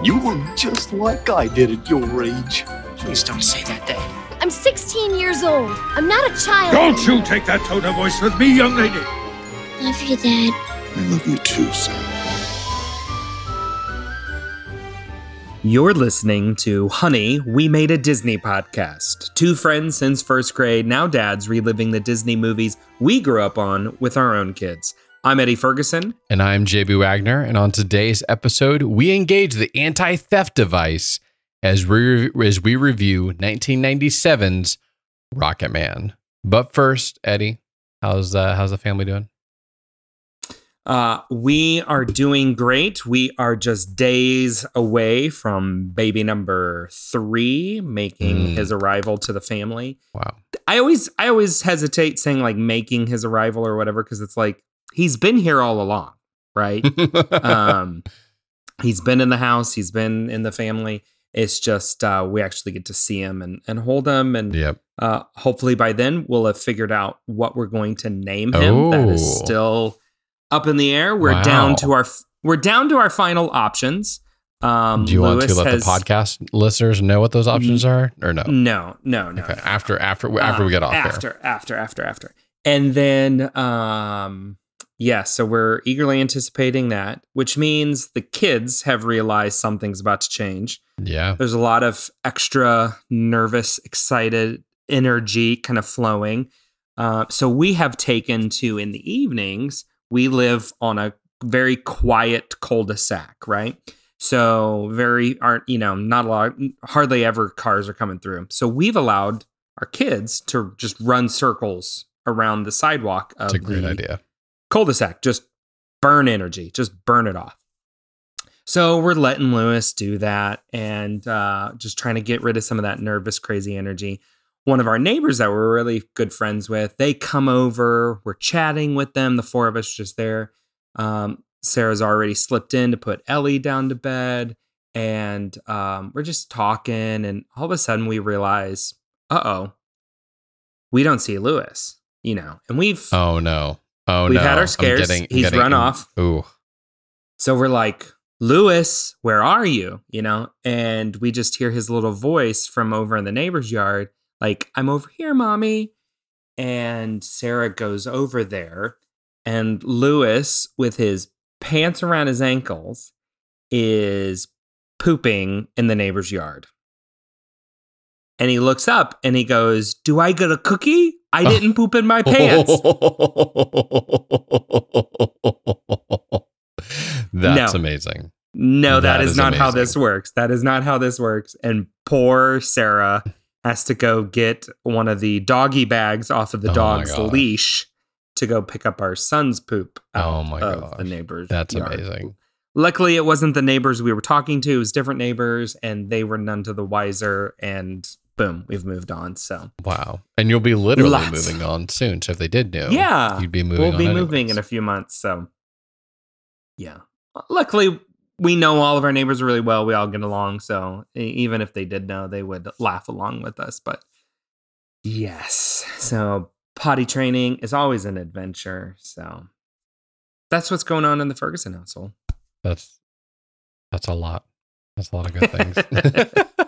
You look just like I did at your age. Please don't say that, Dad. I'm 16 years old. I'm not a child. Don't you take that tone of voice with me, young lady. Love you, Dad. I love you too, son. You're listening to Honey, We Made a Disney podcast. Two friends since first grade, now dads reliving the Disney movies we grew up on with our own kids. I'm Eddie Ferguson. And I'm JB Wagner. And on today's episode, we engage the anti theft device as we, as we review 1997's Rocket Man. But first, Eddie, how's, uh, how's the family doing? Uh, we are doing great. We are just days away from baby number three making Mm. his arrival to the family. Wow. I always, I always hesitate saying like making his arrival or whatever because it's like he's been here all along, right? um, he's been in the house, he's been in the family. It's just uh, we actually get to see him and, and hold him, and yep. uh, hopefully by then we'll have figured out what we're going to name him. That is Oh. still up in the air. We're Wow. down to our we're down to our final options. Um, Do you want to let has- the podcast listeners know what those options are or no? No, no, no. Okay. no. After, after, after we Uh, get off after, there. after, after, after, and then, um, yeah. So we're eagerly anticipating that, which means the kids have realized something's about to change. Yeah. There's a lot of extra nervous, excited energy kind of flowing. Uh, so we have taken to in the evenings. We live on a very quiet cul-de-sac, right? So very aren't you know not a lot, hardly ever cars are coming through. So we've allowed our kids to just run circles around the sidewalk of That's a great the idea. Cul-de-sac. Just burn energy, just burn it off. So we're letting Lewis do that and uh, just trying to get rid of some of that nervous, crazy energy. One of our neighbors that we're really good friends with, they come over. We're chatting with them. The four of us just there. Um, Sarah's already slipped in to put Ellie down to bed, and um, we're just talking. And all of a sudden, we realize, uh oh, we don't see Lewis. You know, and we've Oh, no. Oh, We've no. had our scares. getting- He's getting- run off. Ooh. So we're like, Lewis, where are you? You know, and we just hear his little voice from over in the neighbor's yard, like, I'm over here, mommy. And Sarah goes over there, and Lewis, with his pants around his ankles, is pooping in the neighbor's yard. And he looks up and he goes, Do I get a cookie? I didn't poop in my pants. That's No. amazing. No, That that is, is not how this works. That is not how this works. And poor Sarah has to go get one of the doggy bags off of the Oh dog's leash to go pick up our son's poop Oh my of gosh. the neighbor's That's yard. amazing. Luckily, it wasn't the neighbors we were talking to. It was different neighbors, and they were none to the wiser. And boom, we've moved on. So Wow. And you'll be literally Lots. moving on soon. So if they did know, yeah, you'd be moving we'll be anyways. moving in a few months. So yeah, luckily we know all of our neighbors really well. We all get along. So even if they did know, they would laugh along with us. But yes, so potty training is always an adventure. So that's what's going on in the Ferguson household. That's that's a lot. That's a lot of good things.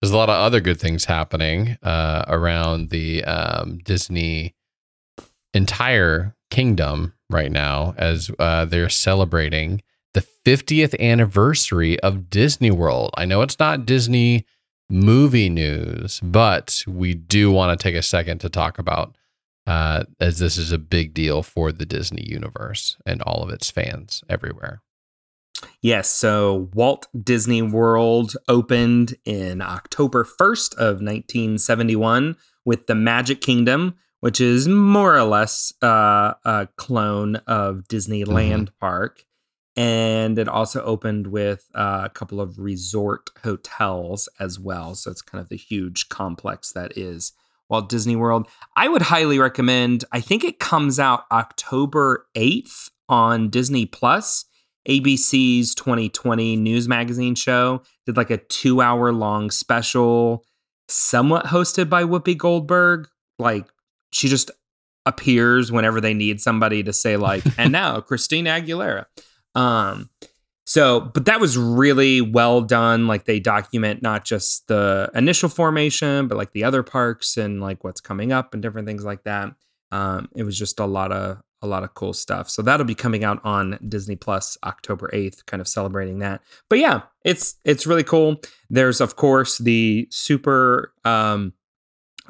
There's a lot of other good things happening uh, around the um, Disney entire kingdom right now as uh, they're celebrating the 50th anniversary of Disney World. I know it's not Disney movie news, but we do want to take a second to talk about uh, as this is a big deal for the Disney universe and all of its fans everywhere. Yes, so Walt Disney World opened in October 1st of 1971 with the Magic Kingdom, which is more or less uh, a clone of Disneyland Park. And it also opened with uh, a couple of resort hotels as well. So it's kind of the huge complex that is Walt Disney World. I would highly recommend, I think it comes out October 8th on Disney Plus. ABC's 2020 news magazine show did like a two hour long special, somewhat hosted by Whoopi Goldberg. Like she just appears whenever they need somebody to say, like, and now Christina Aguilera. Um, So, but that was really well done. Like they document not just the initial formation, but like the other parks and like what's coming up and different things like that. Um, it was just a lot of a lot of cool stuff. So that'll be coming out on Disney Plus October 8th, kind of celebrating that. But yeah, it's it's really cool. There's of course the super um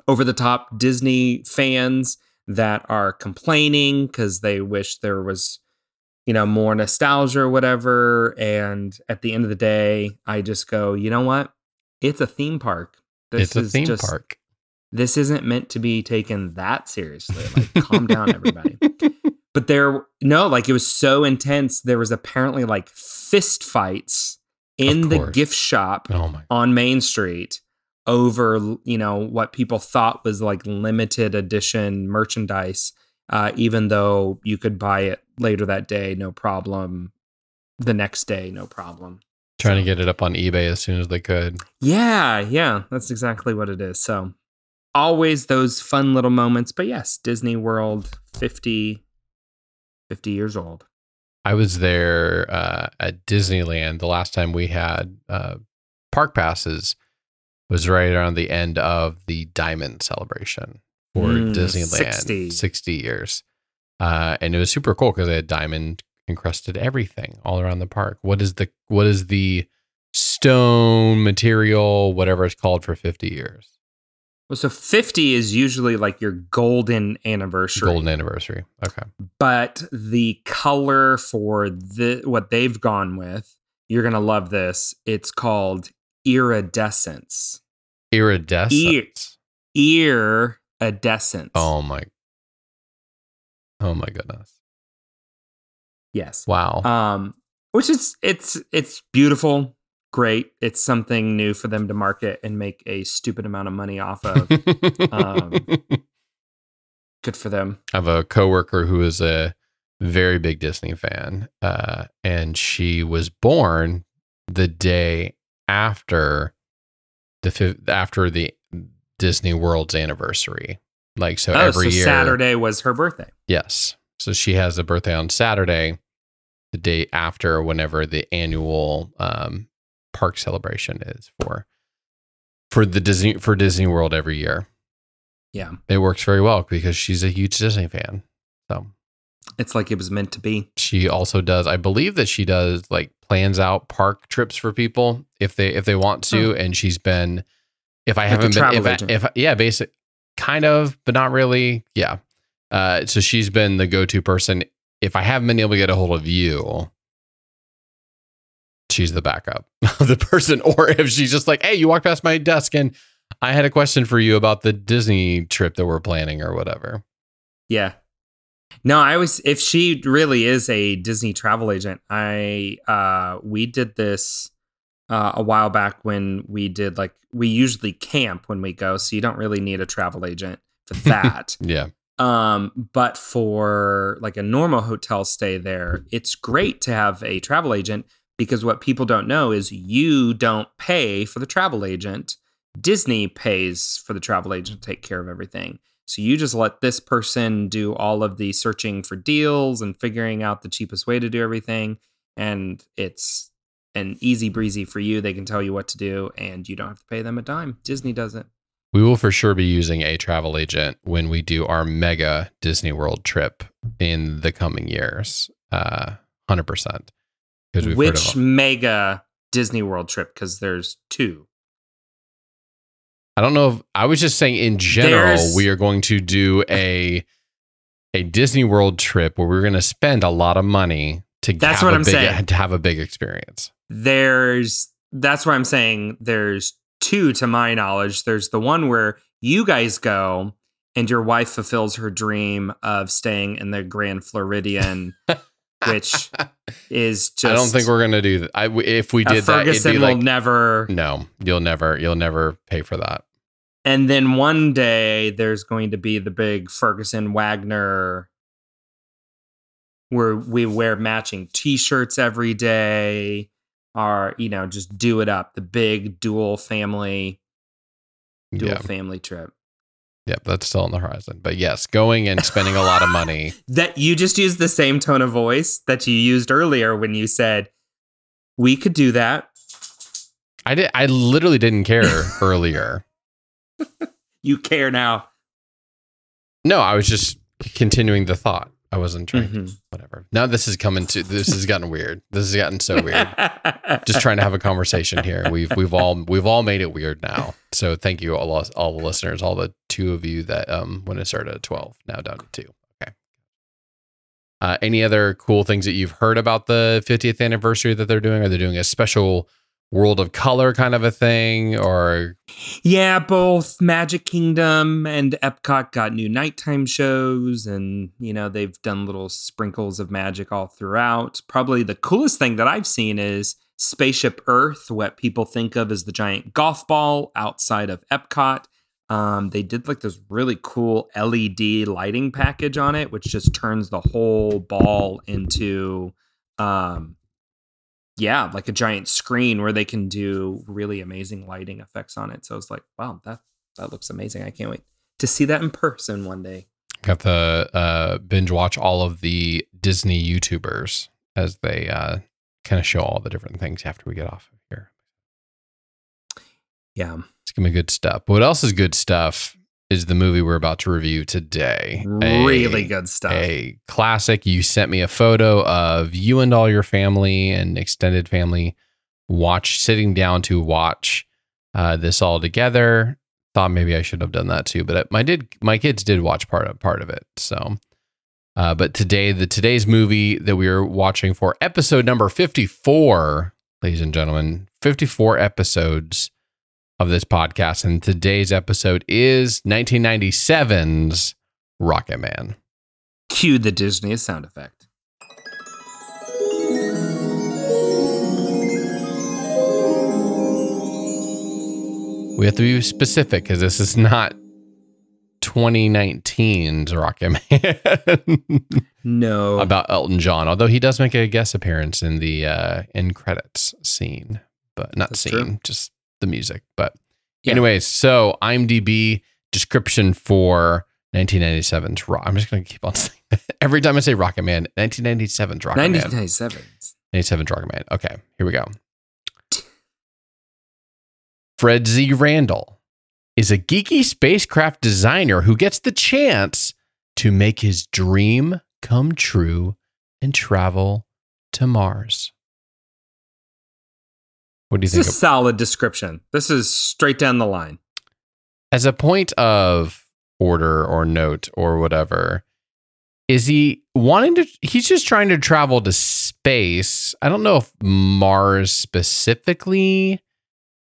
over the top Disney fans that are complaining cuz they wish there was you know more nostalgia or whatever and at the end of the day, I just go, "You know what? It's a theme park. it's a theme just, park. this isn't meant to be taken that seriously. Like, calm down, everybody. But there, no, like it was so intense. There was apparently like fist fights in the gift shop Oh on Main Street over, you know, what people thought was like limited edition merchandise, uh, even though you could buy it later that day, no problem. The next day, no problem. Trying to get it up on eBay as soon as they could. Yeah, yeah, that's exactly what it is. So, always those fun little moments. But yes, Disney World 50, 50 years old. I was there uh, at Disneyland the last time we had uh, park passes was right around the end of the Diamond celebration for Mm, Disneyland 60. 60 years. Uh, and it was super cool because they had diamond encrusted everything all around the park. What is the what is the stone material, whatever it's called for 50 years? Well, so 50 is usually like your golden anniversary. Golden anniversary. Okay. But the color for the what they've gone with, you're going to love this. It's called iridescence. Iridescence. Iridescence. Oh my. Oh my goodness. Yes. Wow. um which is it's it's beautiful great it's something new for them to market and make a stupid amount of money off of um, good for them I have a coworker who is a very big Disney fan, uh, and she was born the day after the after the Disney World's anniversary. Like so, oh every so year. saturday was her birthday Yes. So she has a birthday on Saturday, the day after whenever the annual um, park celebration is for for the Disney for Disney World every year. yeah It works very well because she's a huge Disney fan. So it's like it was meant to be she also does i believe that she does like plans out park trips for people if they if they want to Oh. and she's been if i Like haven't been if, I, if I- yeah basic kind of but not really yeah uh so she's been the go-to person if i haven't been able to get a hold of you she's the backup of the person or if she's just like hey you walked past my desk and i had a question for you about the disney trip that we're planning or whatever. Yeah. No i was if she really is a disney travel agent i uh we did this uh, a while back when we did like we usually camp when we go so you don't really need a travel agent for that. Yeah. Um, but for like a normal hotel stay there, it's great to have a travel agent because what people don't know is you don't pay for the travel agent. Disney pays for the travel agent to take care of everything. So you just let this person do all of the searching for deals and figuring out the cheapest way to do everything. And it's an easy breezy for you. They can tell you what to do and you don't have to pay them a dime. Disney does it. We will for sure be using a travel agent when we do our mega Disney World trip in the coming years. Uh, 100%. Because we've heard Which mega Disney World trip? Because there's two. I don't know if I was just saying in general, There's- we are going to do a a Disney World trip where we're going to spend a lot of money to That's what I'm big, saying. to have a big experience. There's that's what I'm saying there's two to my knowledge. There's the one where you guys go and your wife fulfills her dream of staying in the Grand Floridian, which is just I don't think we're going to do that. I, if we did that, it'd Ferguson be will like, never. no, you'll never, you'll never pay for that. And then one day there's going to be the big Ferguson Wagner where we wear matching t-shirts every day or you know just do it up the big dual family dual Yeah. family trip Yep. That's still on the horizon. But yes, going and spending a lot of money. that you just used the same tone of voice that you used earlier when you said We could do that. I did. I literally didn't care earlier. You care now. No, I was just continuing the thought. I wasn't trying. Mhm. Whatever. Now this is coming to. This has gotten weird. This has gotten so weird. just trying to have a conversation here. We've we've all we've all made it weird now. So thank you all all the listeners, all the two of you that um when it started at twelve, now down to two. Okay. Uh, any other cool things that you've heard about the 50th anniversary that they're doing? Are they doing a special World of Color kind of a thing, or Yeah, both Magic Kingdom and Epcot got new nighttime shows, and you know they've done little sprinkles of magic all throughout. Probably the coolest thing that I've seen is Spaceship Earth, what people think of as the giant golf ball outside of Epcot. Um, they did like this really cool LED lighting package on it, which just turns the whole ball into um, yeah, like a giant screen where they can do really amazing lighting effects on it. So it's like, wow, that that looks amazing. I can't wait to see that in person one day. got the uh, binge watch all of the Disney YouTubers as they uh, kind of show all the different things after we get off of here. Yeah, It's gonna be good stuff. But what else is good stuff is the movie we're about to review today. really A- good stuff. A classic. You sent me a photo of you and all your family and extended family watch sitting down to watch uh, this all together. Thought maybe I should have done that too, but my did my kids did watch part of part of it. So, uh, but today the today's movie that we are watching for episode number fifty four, ladies and gentlemen, fifty four episodes of this podcast, and today's episode is 1997's Rocket Man. Cue the Disney sound effect. We have to be specific because this is not 2019's Rocket Man No, about Elton John, although he does make a guest appearance in the uh, end credits scene, but not That's scene, true. just the music. But, Yeah. anyways, so IMDb description for 1997's Rock. I'm just going to keep on saying that. every time I say Rocket Man, 1997's Rocket Man. 1997. 97 Rocket Man. Okay, here we go. Fred Z. Randall is a geeky spacecraft designer who gets the chance to make his dream come true and travel to Mars. What do you This think? is a solid description. This is straight down the line. as a point of order or note or whatever, is he wanting to? He's just trying to travel to space. I don't know if Mars specifically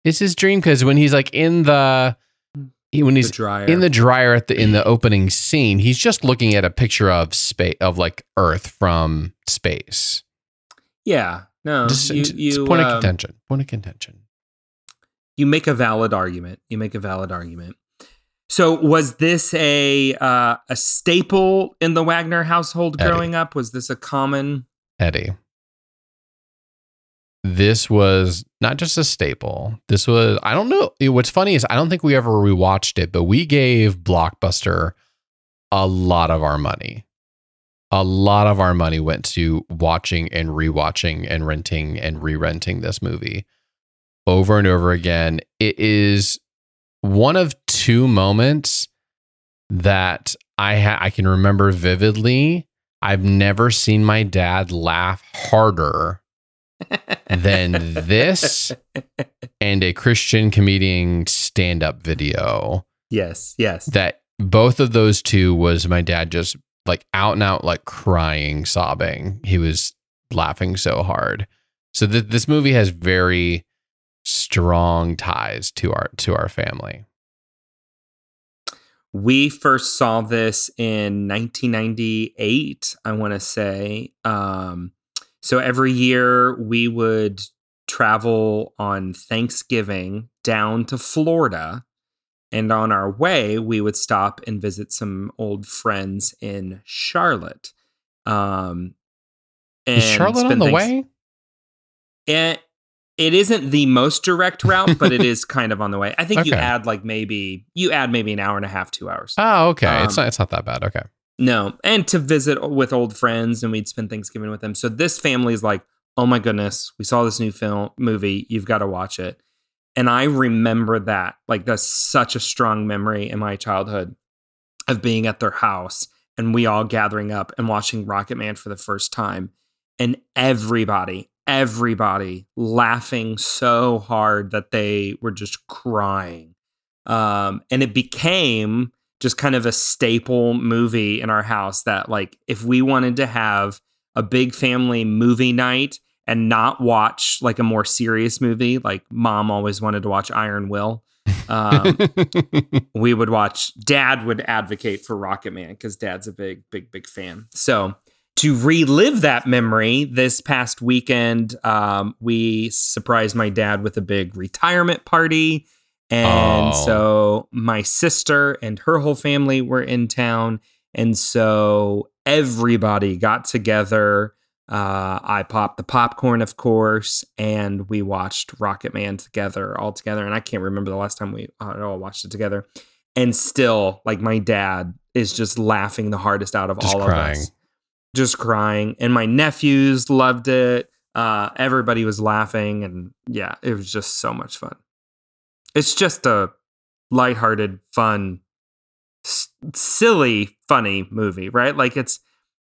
is his dream because when he's like in the when he's the dryer. in the dryer at the in the opening scene, he's just looking at a picture of space of like Earth from space. yeah, no, just, you, just you, point of um, contention. Point of contention. you make a valid argument. You make a valid argument. So was this a uh, a staple in the Wagner household Eddie. growing up? Was this a common? Eddie. This was not just a staple. This was, I don't know. What's funny is I don't think we ever rewatched it, but we gave Blockbuster a lot of our money. A lot of our money went to watching and rewatching and renting and re renting this movie over and over again. It is one of two moments that I ha- I can remember vividly. I've never seen my dad laugh harder than this and a Christian comedian stand up video. Yes, yes. That both of those two was my dad just like out and out, like crying, sobbing. He was laughing so hard. So th- this movie has very strong ties to our to our family. We first saw this in 1998, I want to say. Um, so every year we would travel on Thanksgiving down to Florida. And on our way, we would stop and visit some old friends in Charlotte. Um, Is Charlotte on the Thanks- way? It, it isn't the most direct route, but it is kind of on the way. I think you add like maybe you add maybe an hour and a half, two hours. Oh, okay. it's Um, not it's not that bad. Okay. No, and to visit with old friends, and we'd spend Thanksgiving with them. So this family is like "Oh my goodness, we saw this new film movie. You've got to watch it." And I remember that like that's such a strong memory in my childhood of being at their house and we all gathering up and watching Rocket Man for the first time. And everybody everybody laughing so hard that they were just crying. Um, and it became just kind of a staple movie in our house that like if we wanted to have a big family movie night and not watch like a more serious movie. Like mom always wanted to watch iron will. Um, we would watch dad would advocate for rocket man because dad's a big big big fan. So to relive that memory this past weekend um, we surprised my dad with a big retirement party. And Oh. so my sister and her whole family were in town. And so everybody got together uh, I popped the popcorn, of course, and we watched Rocket Man together, all together. And I can't remember the last time we uh, all watched it together. And still, like my dad is just laughing the hardest out of Just all crying. of us, just crying. And my nephews loved it. Uh, everybody was laughing, and yeah, it was just so much fun. It's just a lighthearted, fun, s- silly, funny movie, right? Like it's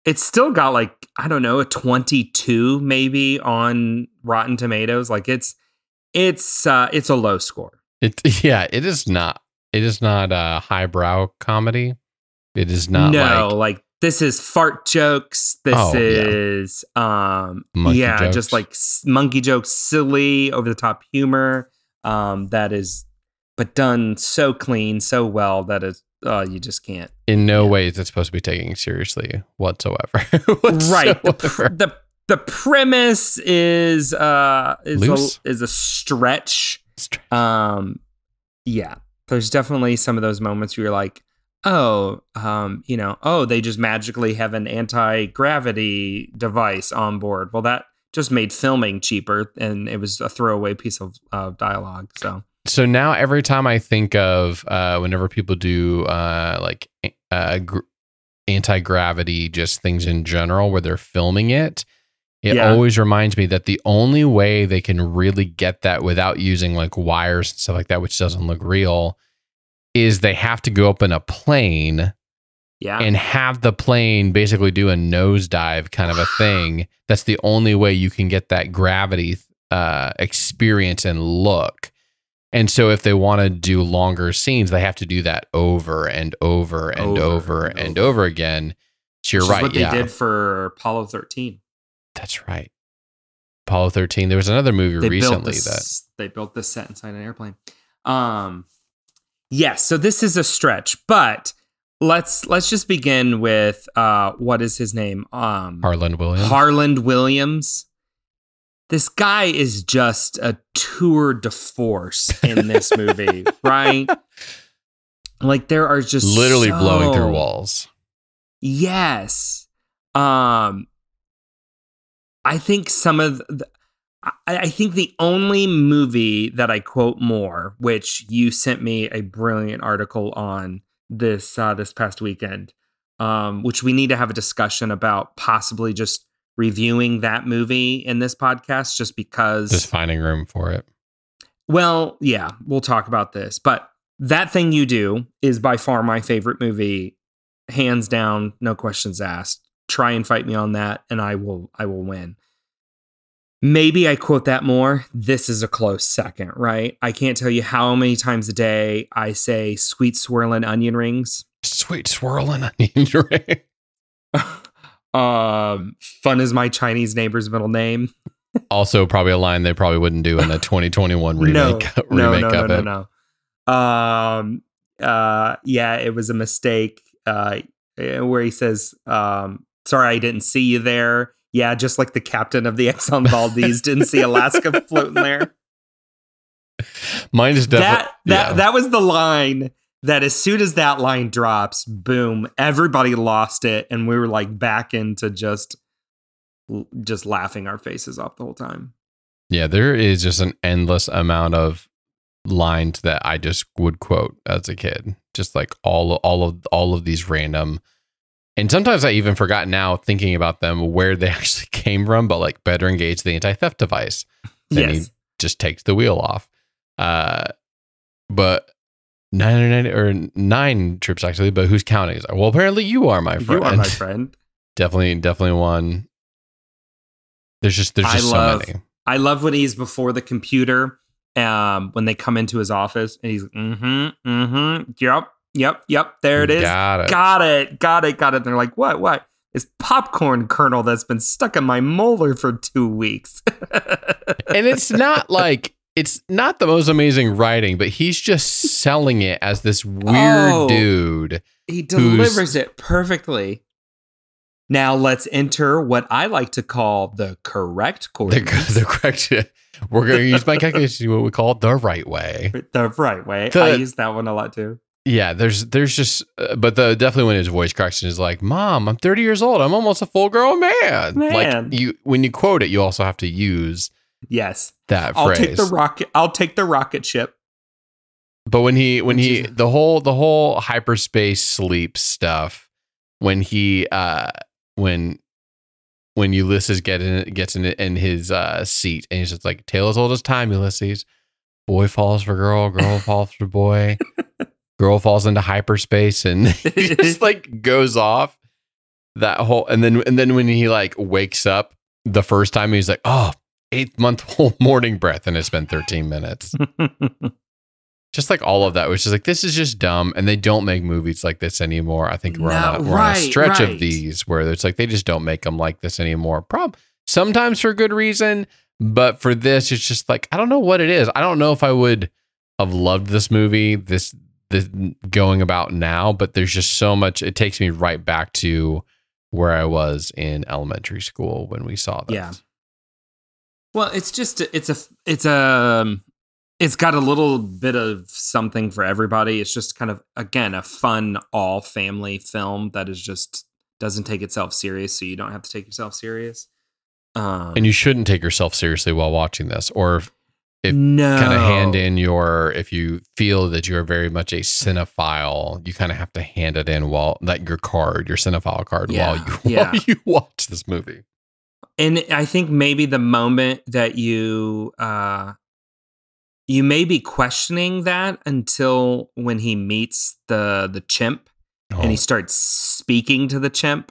it's still got like I don't know a 22 maybe on Rotten Tomatoes. Like it's it's uh it's a low score. It yeah, it is not. It is not a highbrow comedy. It is not no, like like, this is fart jokes. This Oh, yeah. is um Monkey yeah, jokes. just like s- monkey jokes, silly, over the top humor. Um that is but done so clean, so well that is uh you just can't. in no yeah. way is it supposed to be taken seriously whatsoever. right the, pr- the the premise is uh is Loose? a, is a stretch um yeah there's definitely some of those moments where you're like oh um you know oh they just magically have an anti-gravity device on board well that just made filming cheaper and it was a throwaway piece of uh, dialogue so so now every time I think of uh, whenever people do uh, like uh, gr- anti gravity, just things in general where they're filming it, it Yeah. always reminds me that the only way they can really get that without using like wires and stuff like that, which doesn't look real, is they have to go up in a plane yeah and have the plane basically do a nosedive kind of a thing. That's the only way you can get that gravity uh, experience and look. And so, if they want to do longer scenes, they have to do that over and over and Over over and and, over. over again. So you're Which right. what they yeah, did for apollo 13 that's right. Apollo 13. There was another movie they recently this, that they built this set inside an airplane. Um, yes, so this is a stretch, but let's let's just begin with uh, what is his name? Um, Harland Williams. Harland Williams. This guy is just a tour de force in this movie, right? Like there are just literally blowing through walls. Yes. Um I think some of the I, I think the only movie that I quote more, which you sent me a brilliant article on this uh, this past weekend, um, which we need to have a discussion about possibly just reviewing that movie in this podcast, just because Just finding room for it. well, yeah, we'll talk about this, but that thing you do is by far my favorite movie, hands down, no questions asked. Try and fight me on that, and I will. I will win. Maybe I quote that more. This is a close second, right? I can't tell you how many times a day I say "sweet swirling onion rings." Sweet swirling onion ring. um, fun is my Chinese neighbor's middle name. Also, probably a line they probably wouldn't do in the 2021 remake remake no, no, of no, it. no, no. Um, uh, yeah, it was a mistake. Uh, eh, where he says, um, "Sorry, I didn't see you there." Yeah, just like the captain of the Exxon Valdez didn't see Alaska floating there. Mine is that definitely that that was the line that as soon as that line drops, boom, everybody lost it, and we were like back into just just laughing our faces off the whole time. Yeah, there is just an endless amount of lines that I just would quote as a kid. Just like all all of all of these random And sometimes I even forgot now thinking about them where they actually came from, but like better engage the anti theft device. Then yes. he just takes the wheel off. Uh, but nine or nine trips actually, but who's counting? Like, well, apparently you are my friend. You are my friend. definitely, definitely one. There's just there's I just love- so many. I love when he's before the computer. Um, when they come into his office and he's mm-hmm, mm-hmm, yep, yep, yep. There it is. Got it. Got it. Got it. Got it. And they're like, what? What? It's popcorn kernel that's been stuck in my molar for two weeks. and it's not like it's not the most amazing writing, but he's just selling it as this weird Oh. dude. he delivers it perfectly. Now let's enter what I like to call the correct The, coordinates. the correct. We're going to use my calculation, to what we call the right way. the right way. The- I use that one a lot too. Yeah, there's there's just, uh, but the definitely when his voice cracks and is like, "Mom, I'm 30 years old. I'm almost a full grown man." Man. Like you, when you quote it, you also have to use Yes. that I'll phrase. take the rocket. I'll take the rocket ship. But when he when he the whole the whole hyperspace sleep stuff, when he uh when when Ulysses get in gets in in his uh seat and he's just like, Tale as old as time, Ulysses. Boy falls for girl, girl falls for boy. Girl falls into hyperspace and he just like goes off that whole and then and then when he like wakes up the first time he's like, oh, eighth month old morning breath, and it's been 13 minutes. Just like all of that was just like this is just dumb and they don't make movies like this anymore. I think we're, on, a, we're on a stretch right. of these where it's like they just don't make them like this anymore. Prob- sometimes for good reason but for this it's just like i don't know what it is. I don't know if i would have loved this movie this this going about now but there's just so much it takes me right back to where i was in elementary school when we saw this. Yeah. Well, it's just it's a it's a it's got a little bit of something for everybody. It's just kind of again a fun all family film that is just doesn't take itself serious, so you don't have to take yourself serious. Um, and you shouldn't take yourself seriously while watching this or if no kind of hand in your if you feel that you're very much a cinephile you kind of have to hand it in while that your card your cinephile card Yeah, while you yeah. while you watch this movie and I think maybe the moment that you uh you may be questioning that until when he meets the the chimp and he Oh, starts speaking to the chimp.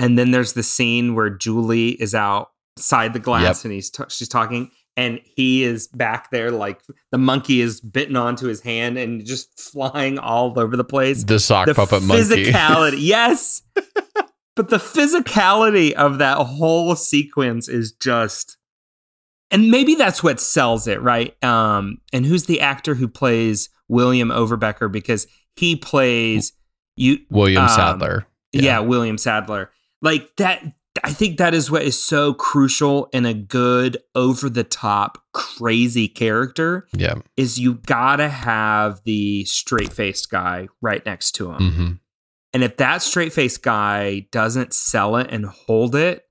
And then there's the scene where Julie is outside the glass Yep. and he's t- she's talking and he is back there like the monkey is bitten onto his hand and just flying all over the place. the sock the puppet monkey physicality, yes. But the physicality of that whole sequence is just and maybe that's what sells it, right? Um, and who's the actor who plays William Overbecker? Because he plays you william um, sadler yeah. William Sadler. Like that I think that is what is so crucial in a good over the top crazy character yeah is you got to have the straight-faced guy right next to him. And if that straight face guy doesn't sell it and hold it,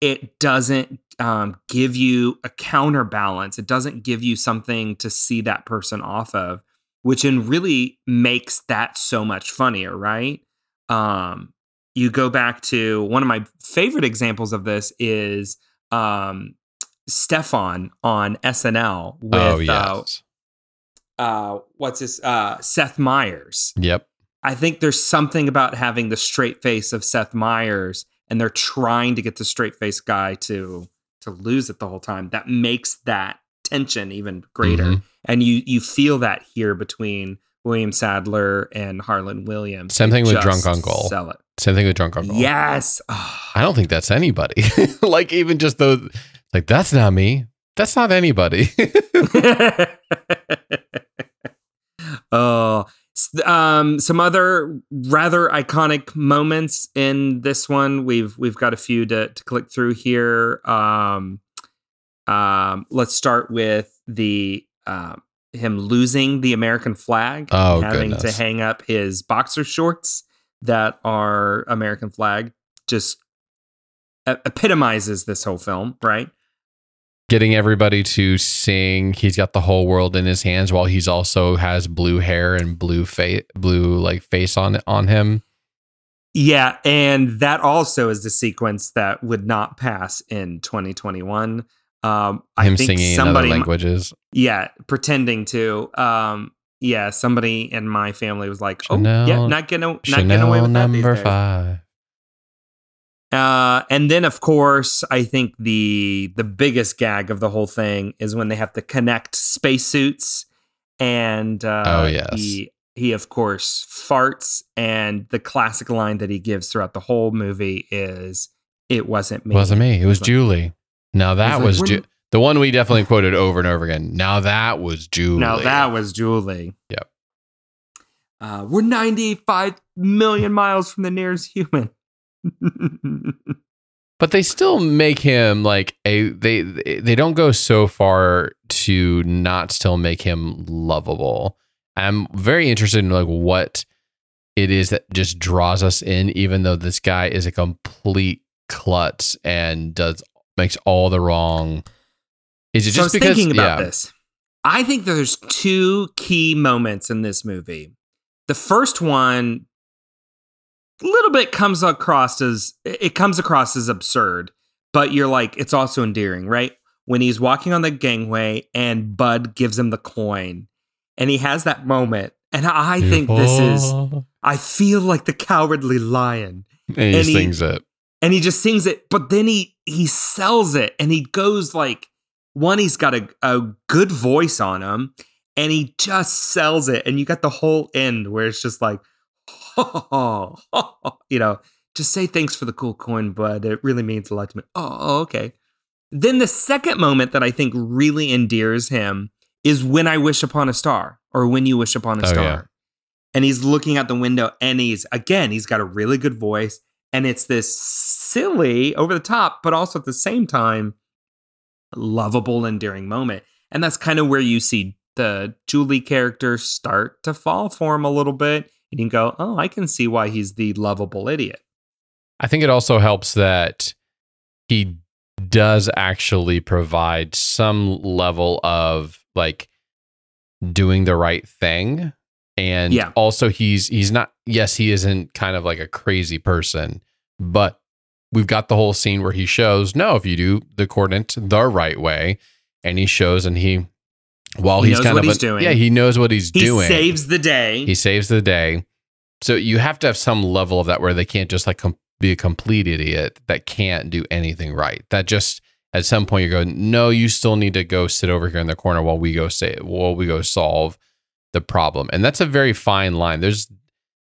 it doesn't um, give you a counterbalance. It doesn't give you something to see that person off of, which in really makes that so much funnier, right? Um, you go back to one of my favorite examples of this is um, Stefon on SNL with oh uh, yes uh, what's this? Uh, Seth Meyers. yep I think there's something about having the straight face of Seth Meyers, and they're trying to get the straight face guy to to lose it the whole time. That makes that tension even greater, Mhm. and you you feel that here between William Sadler and Harland Williams. Same thing with Drunk Uncle. Sell it. same thing with drunk uncle Yes. i don't think that's anybody like even just though like that's not me that's not anybody Oh, um, some other rather iconic moments in this one. We've we've got a few to to click through here. Um, um, let's start with the um, him losing the American flag, Oh, having goodness. to hang up his boxer shorts that are American flag. Just epitomizes this whole film, right? Getting everybody to sing he's got the whole world in his hands while he's also has blue hair and blue face blue like face on on him Yeah, and that also is the sequence that would not pass in 2021. Um, I Him think singing in somebody, other languages. yeah, pretending to. Um, yeah, somebody in my family was like, "Oh, Chanel- yeah, not getting, not Chanel getting away with that number days." five. Uh, and then of course, I think the the biggest gag of the whole thing is when they have to connect spacesuits, and uh, Oh, yes. he he of course farts, and the classic line that he gives throughout the whole movie is, "It wasn't me, Wasn't me. It was like- Julie. Now that like, was Ju- the one we definitely quoted over and over again. Now that was Julie. Now that was Julie. Yep. Uh, we're 95 million miles from the nearest human. but they still make him like a they they don't go so far to not still make him lovable. I'm very interested in like what it is that just draws us in, even though this guy is a complete klutz and does makes all the wrong. Is it so I just was because? thinking about yeah. this. I think there's two key moments in this movie. The first one, little bit comes across as it comes across as absurd, but you're like, it's also endearing, right? When he's walking on the gangway and Bud gives him the coin, and he has that moment, and I think this is I feel like the cowardly lion. and he and he- sings it. and he just sings it but then he he sells it and he goes like one he's got a, a good voice on him and he just sells it and you got the whole end where it's just like you know just say thanks for the cool coin but it really means a lot to me. Oh okay. Then the second moment that i think really endears him is when i wish upon a star or when you wish upon a Oh, star. Yeah. and he's looking out the window and he's again he's got a really good voice and it's this silly over the top but also at the same time lovable endearing moment. And that's kind of where you see the julie character start to fall for him a little bit and you can go oh i can see why he's the lovable idiot I think it also helps that he does actually provide some level of like doing the right thing and Yeah. also he's he's not yes he isn't kind of like a crazy person but we've got the whole scene where he shows no if you do the coordinate the right way and he shows and he while He he's kind of he's a- doing. yeah he knows what he's he doing saves the day he saves the day. So you have to have some level of that where they can't just like com- be a complete idiot that can't do anything right. That just at some point you go, no, you still need to go sit over here in the corner while we go say while we go solve the problem. And that's a very fine line. There's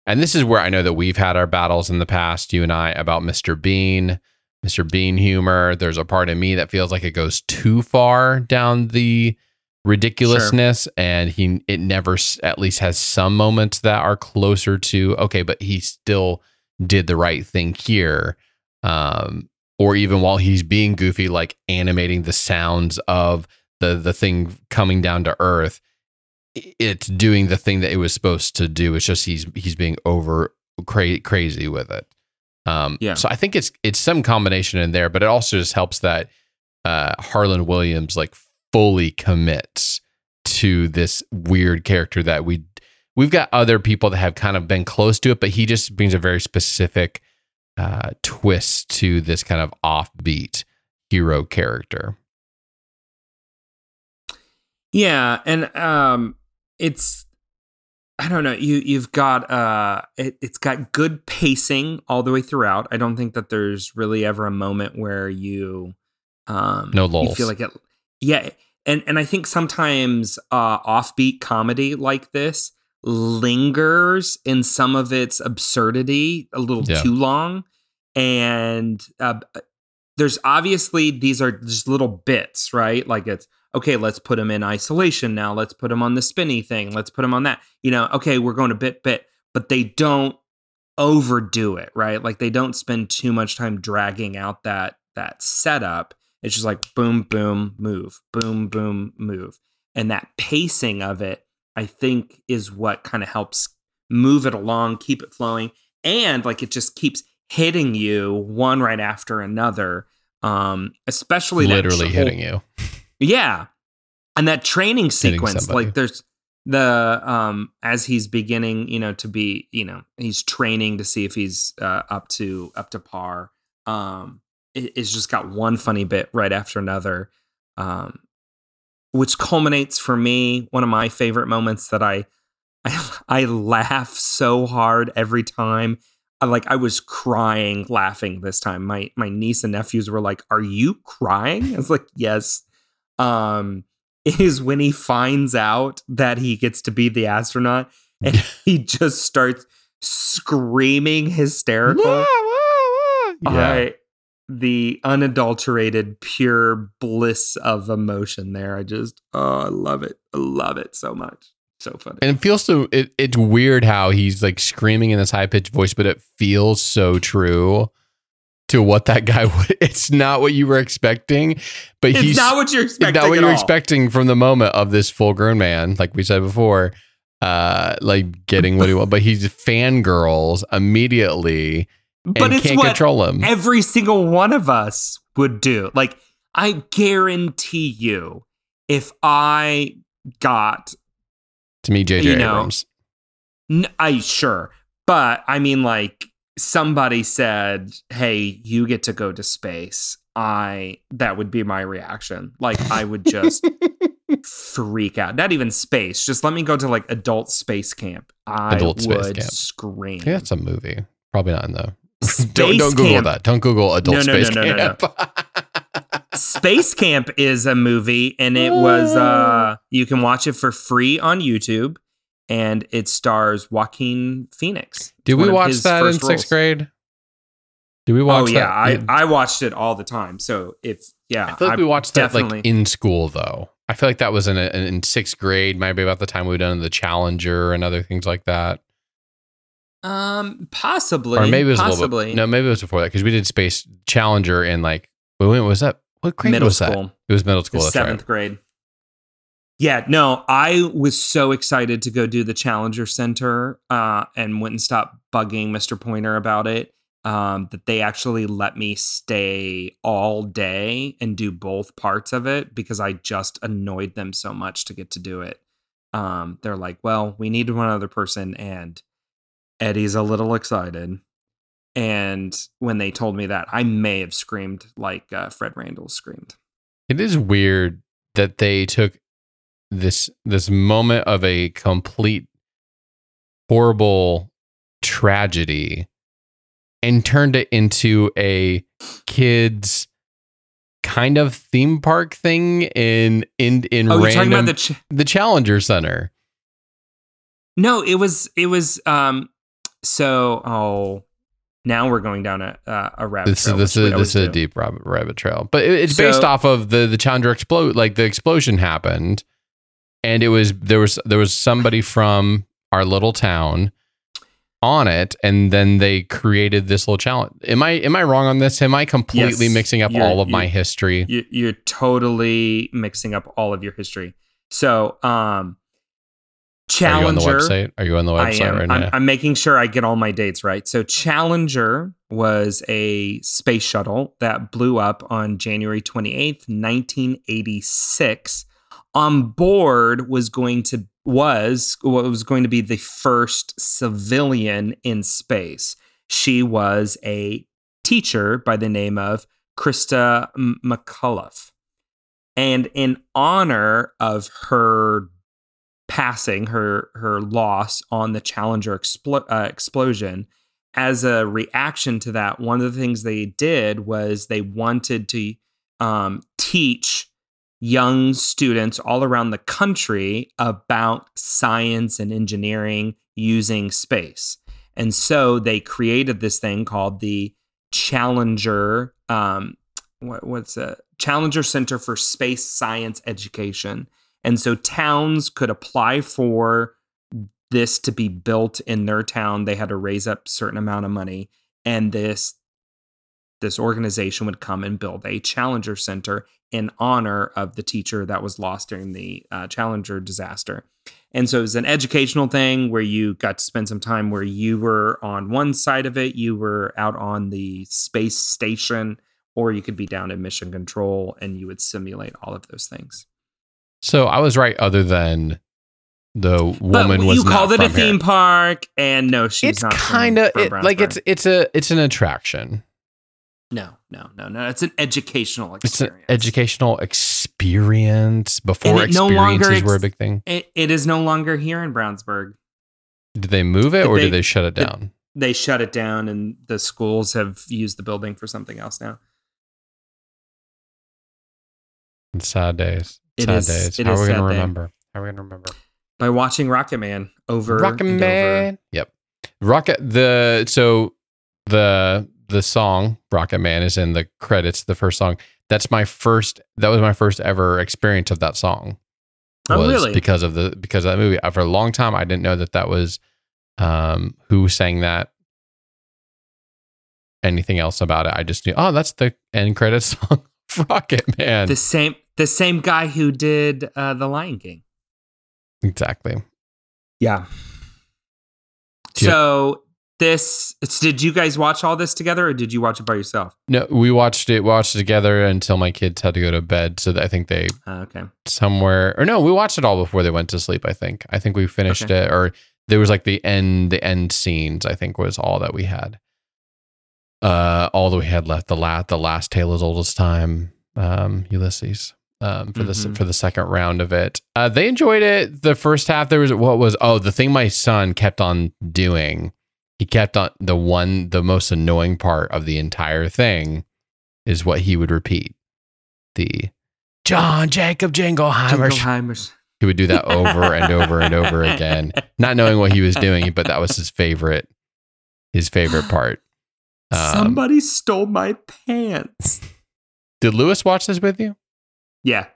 and this is where I know that we've had our battles in the past, you and I, about Mr. Bean, Mr. Bean humor. There's a part of me that feels like it goes too far down the ridiculousness and he it never at least has some moments that are closer to okay but he still did the right thing here. Um or even while he's being goofy like animating the sounds of the the thing coming down to earth it's doing the thing that it was supposed to do. It's just he's he's being over cra- crazy with it. Um Yeah. so i think it's it's some combination in there but it also just helps that uh harland williams like fully commits to this weird character that we we've got other people that have kind of been close to it but he just brings a very specific uh twist to this kind of offbeat hero character Yeah, and um it's I don't know, you you've got uh it, it's got good pacing all the way throughout. I don't think that there's really ever a moment where you um No you feel like it Yeah, and and I think sometimes uh offbeat comedy like this lingers in some of its absurdity a little Yeah. too long and uh there's obviously these are just little bits, right? Like it's okay, let's put him in isolation now. Let's put him on the spinny thing. Let's put him on that. You know, okay, we're going to bit bit, but they don't overdo it, right? Like they don't spend too much time dragging out that that setup. It's just like boom, boom, move, boom, boom, move. And that pacing of it, I think, is what kind of helps move it along, keep it flowing, and like it just keeps hitting you one right after another. Um, especially that literally whole- hitting you yeah. And that training sequence, like there's the um as he's beginning you know to be you know he's training to see if he's uh, up to up to par um it's just got one funny bit right after another um which culminates for me one of my favorite moments that i i, I laugh so hard every time. I, like i was crying laughing this time. My my niece and nephews were like are you crying? I was like yes. Um is when he finds out that he gets to be the astronaut and he just starts screaming hysterical. I, the unadulterated, pure bliss of emotion there. I just, oh, I love it. I love it so much. So funny. And it feels so, it, it's weird how he's like screaming in this high pitched voice, but it feels so true to what that guy would. It's not what you were expecting, but it's he's not what you're expecting. not what you're all. expecting from the moment of this full grown man, like we said before, uh, like getting what he wants, but he's fangirls immediately But it's can't what control him. every single one of us would do. Like, I guarantee you, if I got to me, JJ you know, Abrams. N- I sure, but I mean, like somebody said, "Hey, you get to go to space." I that would be my reaction. Like I would just freak out. Not even space. Just let me go to like adult space camp. I Adult space would camp. scream. Yeah, it's a movie. Probably not in the. Space don't, don't Google that. Don't Google adult No, no, space no, camp. Space Camp is a movie, and it was uh you can watch it for free on YouTube, and it stars Joaquin Phoenix. Did we watch that in sixth roles. grade? Did we watch oh yeah, that? I, I watched it all the time. So if yeah, I feel like we watched that like in school though. I feel like that was in a, in sixth grade, maybe about the time we were done the Challenger and other things like that, um possibly or maybe it was a possibly little bit. No, maybe it was before that because we did Space Challenger and like when was that? What grade middle was school, that? It was middle school. Seventh right. grade. Yeah, no, I was so excited to go do the Challenger Center uh, and went and stopped bugging Mr. Pointer about it. Um, that they actually let me stay all day and do both parts of it because I just annoyed them so much to get to do it. Um, they're like, well, we need one other person, and Eddie's a little excited. And when they told me that, I may have screamed like uh, Fred Randall screamed. It is weird that they took this this moment of a complete horrible tragedy and turned it into a kids kind of theme park thing in in in Oh, you're talking random about the ch- the Challenger Center. No, it was it was um so oh now we're going down a uh, a rabbit This is this is this is a deep rabbit rabbit trail, but it, it's based off of the the Challenger explode. Like the explosion happened, and it was there was there was somebody from our little town on it, and then they created this little challenge. Am I am I wrong on this? Am I completely Yes, mixing up all of my history? You, you're totally mixing up all of your history. So um Are you on the Challenger website? Are you on the I website am. right I'm, now? I'm making sure I get all my dates right. So Challenger was a space shuttle that blew up on January 28th, 1986. On board was going to was what was going to be the first civilian in space. She was a teacher by the name of Christa McCullough. And in honor of her passing her her loss on the Challenger explo- uh, explosion. As a reaction to that, one of the things they did was they wanted to um, teach young students all around the country about science and engineering using space. And so they created this thing called the Challenger. Um, what, what's a Challenger Center for Space Science Education. And so towns could apply for this to be built in their town. They had to raise up certain amount of money, and this this organization would come and build a Challenger Center in honor of the teacher that was lost during the uh, Challenger disaster. And so it was an educational thing where you got to spend some time where you were on one side of it, you were out on the space station, or you could be down in mission control and you would simulate all of those things. So I was right, other than the But woman was you not called it a from here. theme park, and no, she's it's not. from- kind of from it, like it's it's a it's an attraction. no, no, no, no. It's an educational It's an experience. educational experience. Before And it no longer experiences were a big thing. It, it is no longer here in Brownsburg. Did they move it the or big- did they shut it the- down? They shut it down, and the schools have used the building for something else now. It's sad days. It sad is- days. it How is are we gonna day. remember? How are we gonna remember? By watching Rocket Man over Rocket and over. Man. Yep. Rocket the so the the song Rocket Man is in the credits, the first song. That's my first that was my first ever experience of that song. Oh, really? Because of the because of that movie. For a long time I didn't know that that was um who sang that anything else about it. I just knew, oh, that's the end credits song Rocket Man. The same, the same guy who did uh, the Lion King. exactly. Yeah. Yeah. So this did you guys watch all this together or did you watch it by yourself? No, we watched it watched it together until my kids had to go to bed. So that I think they Uh, okay. somewhere or no, we watched it all before they went to sleep. I think. I think we finished Okay. it, or there was like the end the end scenes. I think was all that we had. Uh, all that we had left. The last the last tale as old as time. Um, Ulysses. Um, for this Mhm. for the second round of it, uh, they enjoyed it. The first half, there was what was oh the thing my son kept on doing. He kept on the one the most annoying part of the entire thing is what he would repeat. The John Jacob Jingleheimer. Jingleheimer's. He would do that over and over and over again, not knowing what he was doing, but that was his favorite, his favorite part. Um, Somebody stole my pants. did Lewis watch this with you? Yeah.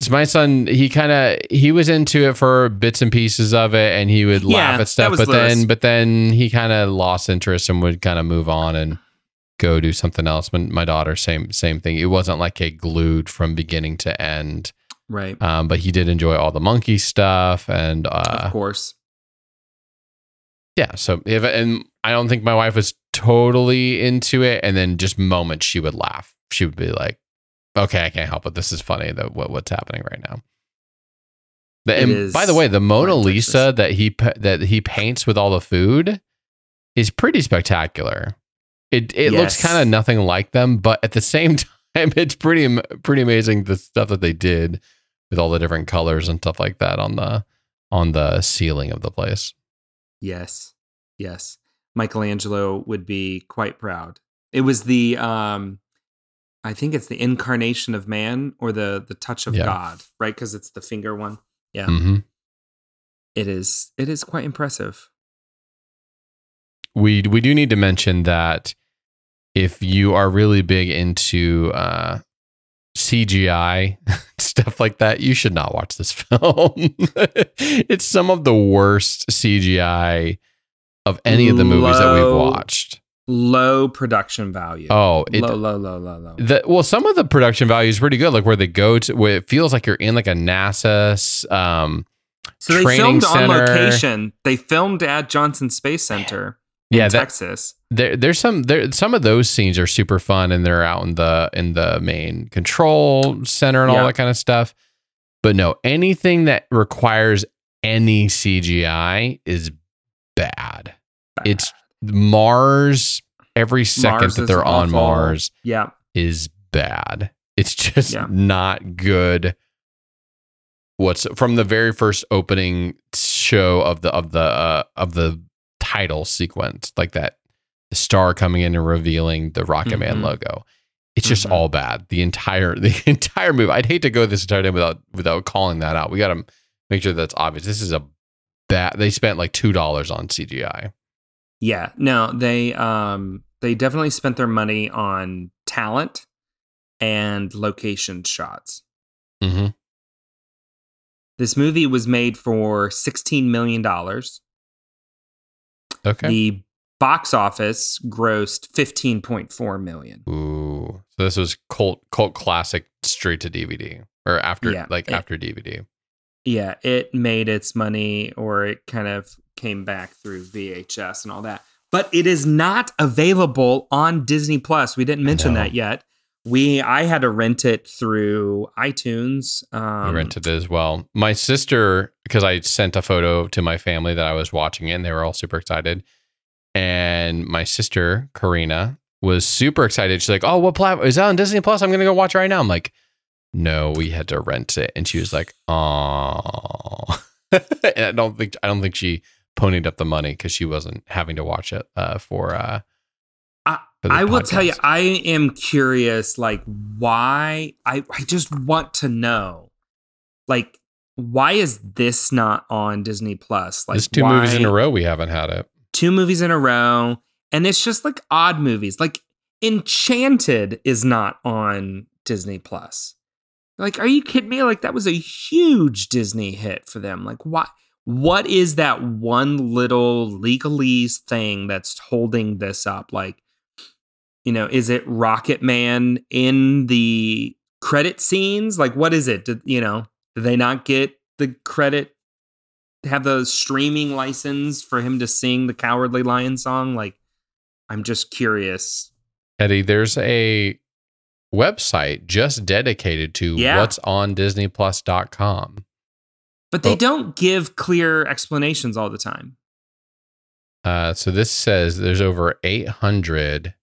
So my son, he kind of he was into it for bits and pieces of it, and he would Yeah, laugh at stuff. But Lewis. then, but then he kind of lost interest and would kind of move on and go do something else. But my daughter, same same thing. It wasn't like a glued from beginning to end. Right. Um, but he did enjoy all the monkey stuff and uh, of course. yeah so if and i don't think my wife was totally into it and then just moments she would laugh she would be like okay i can't help it this is funny that what, what's happening right now the, and by the way the mona lisa that he that he paints with all the food is pretty spectacular it it looks kind of nothing like them but at the same time it's pretty pretty amazing the stuff that they did with all the different colors and stuff like that on the on the ceiling of the place Yes. Yes. Michelangelo would be quite proud. It was the um I think it's the incarnation of man or the the touch of Yeah. God, right? Cuz it's the finger one. Yeah. hmm It is it is quite impressive. we we do need to mention that if you are really big into uh, CGI stuff like that, you should not watch this film. it's some of the worst CGI of any of the movies that we've watched. Low production value. Oh, it, low, low, low, low, low. the, well, some of the production value is pretty good. Like where they go to, where it feels like you're in like a NASA. Um, So they filmed on location. They filmed at Johnson Space Center in yeah, that, Texas. there there's some there some of those scenes are super fun and they're out in the in the main control center and all that kind of stuff but no anything that requires any cgi is bad it's mars every second Mars that they're on mars Yeah. is bad. It's just Yeah. not good. What's from the very first opening show of the of the uh, of the title sequence like that the star coming in and revealing the rocket man Mhm. logo. It's just Mhm. all bad. The entire the entire movie. I'd hate to go this entire day without without calling that out. We got to make sure that's obvious. This is a bad they spent like two dollars on cgi Yeah, no, they um they definitely spent their money on talent and location shots. mm-hmm. This movie was made for 16 million dollars. okay The box office grossed 15.4 million. Ooh. So this was cult cult classic straight to DVD or after Yeah, like it- after DVD. Yeah, it made its money or it kind of came back through VHS and all that. But it is not available on Disney Plus. We didn't mention that yet. We I had to rent it through iTunes. I Um, rented it as well. My sister, because I sent a photo to my family that I was watching it, and they were all super excited. And my sister, Karina, was super excited. She's like, Oh, what platform is that on Disney Plus? I'm gonna go watch it right now. I'm like, No, we had to rent it. And she was like, Oh and I don't think I don't think she ponied up the money because she wasn't having to watch it uh, for uh I, for I will tell you. I am curious, like why. I I just want to know, like why is this not on Disney Plus? Like There's two movies in a row we haven't had it. two movies in a row, and it's just like odd movies. Like Enchanted is not on Disney Plus. Like, are you kidding me? Like that was a huge Disney hit for them. Like, what? What is that one little legalese thing that's holding this up? Like, you know, is it Rocket Man in the credit scenes? Like, what is it? Did, you know, did they not get the credit have the streaming license for him to sing the Cowardly Lion song? Like, I'm just curious. Eddie, there's a website just dedicated to Yeah. what's on disneyplus.com. But they Well- don't give clear explanations all the time. Uh, so this says there's over 800.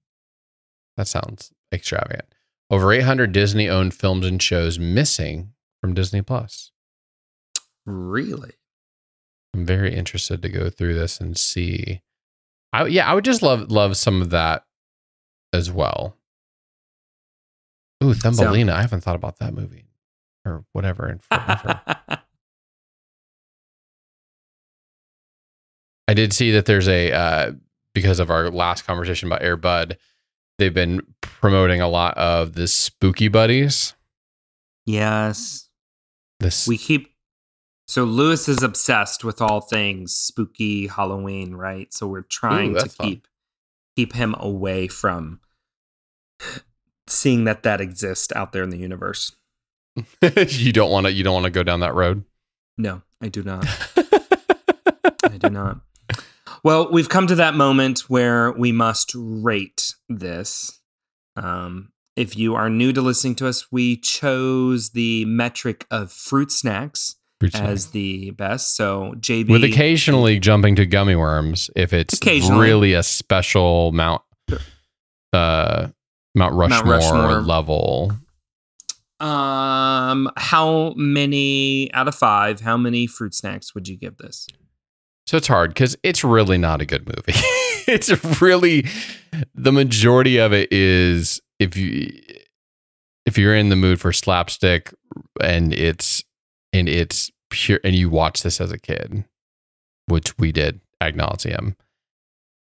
That sounds extravagant. Over 800 Disney owned films and shows missing from Disney Plus. Really? I'm very interested to go through this and see. I yeah, I would just love love some of that as well. Ooh, Thumbelina. I haven't thought about that movie or whatever in forever. did see that there's a uh, because of our last conversation about Air Bud, they've been promoting a lot of the Spooky Buddies. yes. This We keep. So Lewis is obsessed with all things spooky Halloween, right? So we're trying to that's fun. keep keep him away from seeing that that exists out there in the universe. you don't want to you don't want to go down that road. No, I do not. I do not. Well, we've come to that moment where we must rate this. Um, if you are new to listening to us, we chose the metric of fruit snacks as the best. So JB, with occasionally jumping to gummy worms if it's really a special Mount uh Mount Rushmore, Rushmore. level. um, how many out of five? How many fruit snacks would you give this? So it's hard because it's really not a good movie. it's really the majority of it is if you if you're in the mood for slapstick and it's and it's pure and you watch this as a kid, which we did ad nauseum.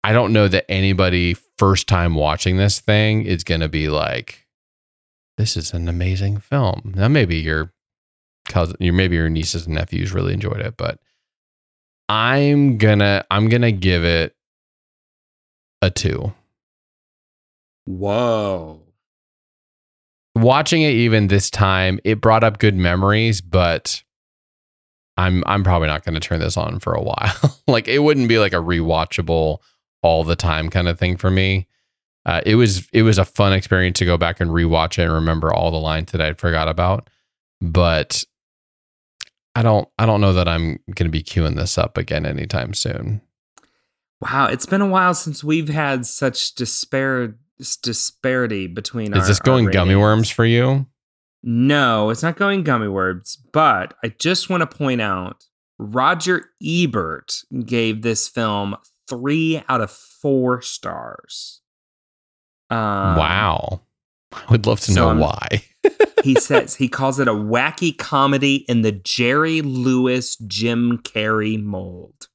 I don't know that anybody first time watching this thing is gonna be like, this is an amazing film. Now maybe your cousin, your maybe your nieces and nephews really enjoyed it, but I'm gonna I'm gonna give it a two. Whoa. Watching it even this time, it brought up good memories, but I'm I'm probably not gonna turn this on for a while. like it wouldn't be like a rewatchable all the time kind of thing for me. Uh, it was it was a fun experience to go back and rewatch it and remember all the lines that I'd forgot about, but I don't I don't know that I'm gonna be queuing this up again anytime soon. Wow, it's been a while since we've had such dispar- disparity between Is our this going gummy worms for you? No, it's not going gummy worms, but I just want to point out Roger Ebert gave this film three out of four stars. Um, wow. I would love to so know I'm- why. he says he calls it a wacky comedy in the Jerry Lewis Jim Carrey mold,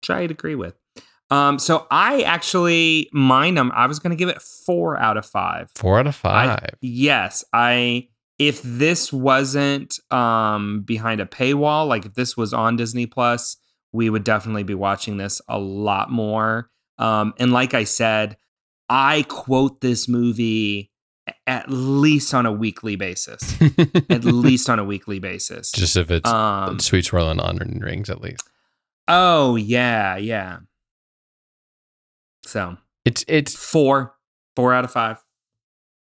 which I'd agree with. Um, so I actually mine them. I was going to give it four out of five. Four out of I- five. yes, I if this wasn't um behind a paywall, like if this was on Disney Plus, we would definitely be watching this a lot more. Um and like I said, I quote this movie at least on a weekly basis. at least on a weekly basis. Just if it's um sweet swirling onion rings, at least. oh yeah, yeah. So It's it's 4 4 out of 5.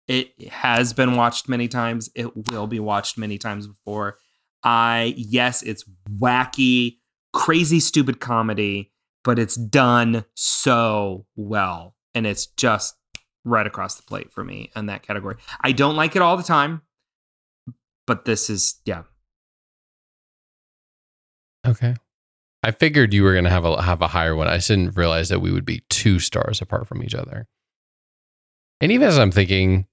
It has been watched many times. It will be watched many times before. I yes, it's wacky, crazy, stupid comedy, but it's done so well, and it's just right across the plate for me in that category. I don't like it all the time, but this is yeah. Okay. I figured you were gonna have a have a higher one. I just didn't realize that we would be two stars apart from each other. And even as I'm thinking,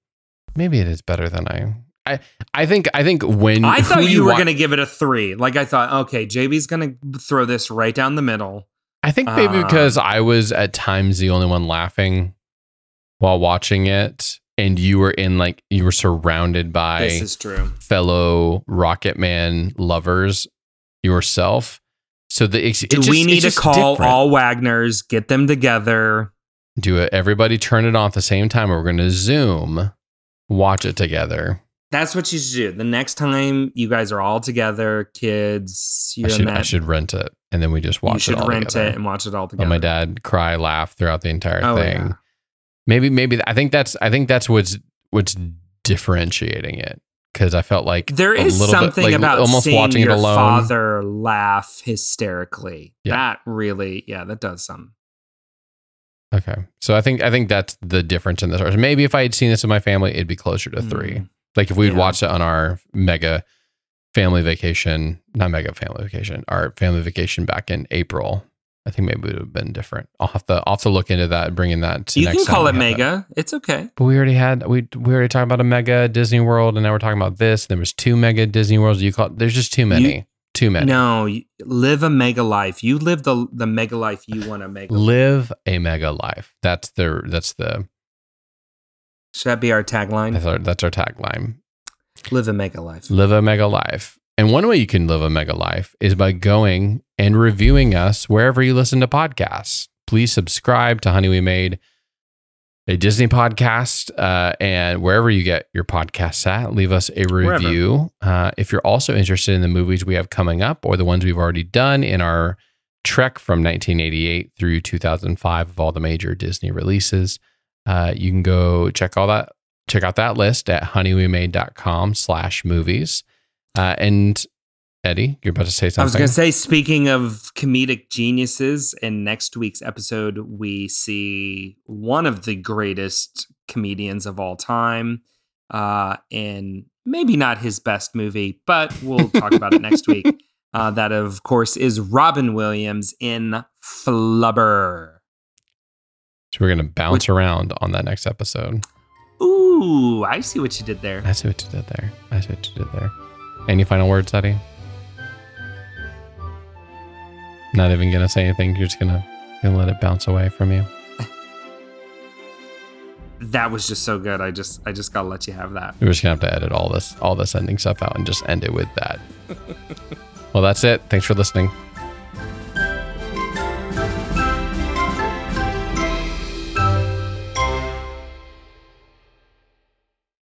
maybe it is better than I. I I think I think when I thought you were wa- going to give it a three. Like I thought, okay, JB's going to throw this right down the middle. I think maybe Um, because I was at times the only one laughing while watching it, and you were in like you were surrounded by This is true. fellow Rocket Man lovers yourself. So the it's, Do it's we need to call different. all Wagners, get them together? do it? Everybody turn it on at the same time. We're going to Zoom, watch it together. That's what you should do. The next time you guys are all together, kids, I you're should I should rent it, and then we just watch. you should it all rent together. it and watch it all Let together. my dad cry, laugh throughout the entire Oh, thing. yeah. Maybe, maybe I think that's I think that's what's what's differentiating it because I felt like There a is little bit, something like, about almost seeing watching your it alone. father laugh hysterically. Yeah. That really, yeah, that does something. Okay, so I think I think that's the difference in the this. Maybe if I had seen this with my family, it'd be closer to three. Mm. Like if we'd Yeah. watched it on our mega family vacation, not mega family vacation, our family vacation back in April. I think maybe it would have been different. I'll have to I'll have to look into that, bringing that to You next can call it that. mega. It's okay. But we already had we we already talked about a mega Disney World, and now we're talking about this. There was two mega Disney Worlds. You call there's just too many, too many. No, you, live a mega life. You live the the mega life you want to make. Live a mega life. That's the that's the Should that be our tagline? that's our, that's our tagline. Live a mega life. Live a mega life. And one way you can live a mega life is by going and reviewing us wherever you listen to podcasts. Please subscribe to Honey We Made, a Disney podcast, uh, and wherever you get your podcasts at, leave us a review. Uh, if you're also interested in the movies we have coming up or the ones we've already done in our trek from 1988 through 2005 of all the major Disney releases, uh, you can go check all that check out that list at honeywemade.com slash movies. Uh, and Eddie, you're about to say something. I was going to say, speaking of comedic geniuses, in next week's episode, we see one of the greatest comedians of all time, uh, in maybe not his best movie, but we'll talk about it next week. Uh, that, of course, is Robin Williams in Flubber. So we're going to bounce around on that next episode. Ooh, I see what you did there. I see what you did there. I see what you did there. Any final words, Eddie? Not even to say anything. You're just to gonna let it bounce away from you. That was just so good. I just, I just gotta let you have that. We're just to have to edit all this, all this ending stuff out and just end it with that. well, that's it. Thanks for listening.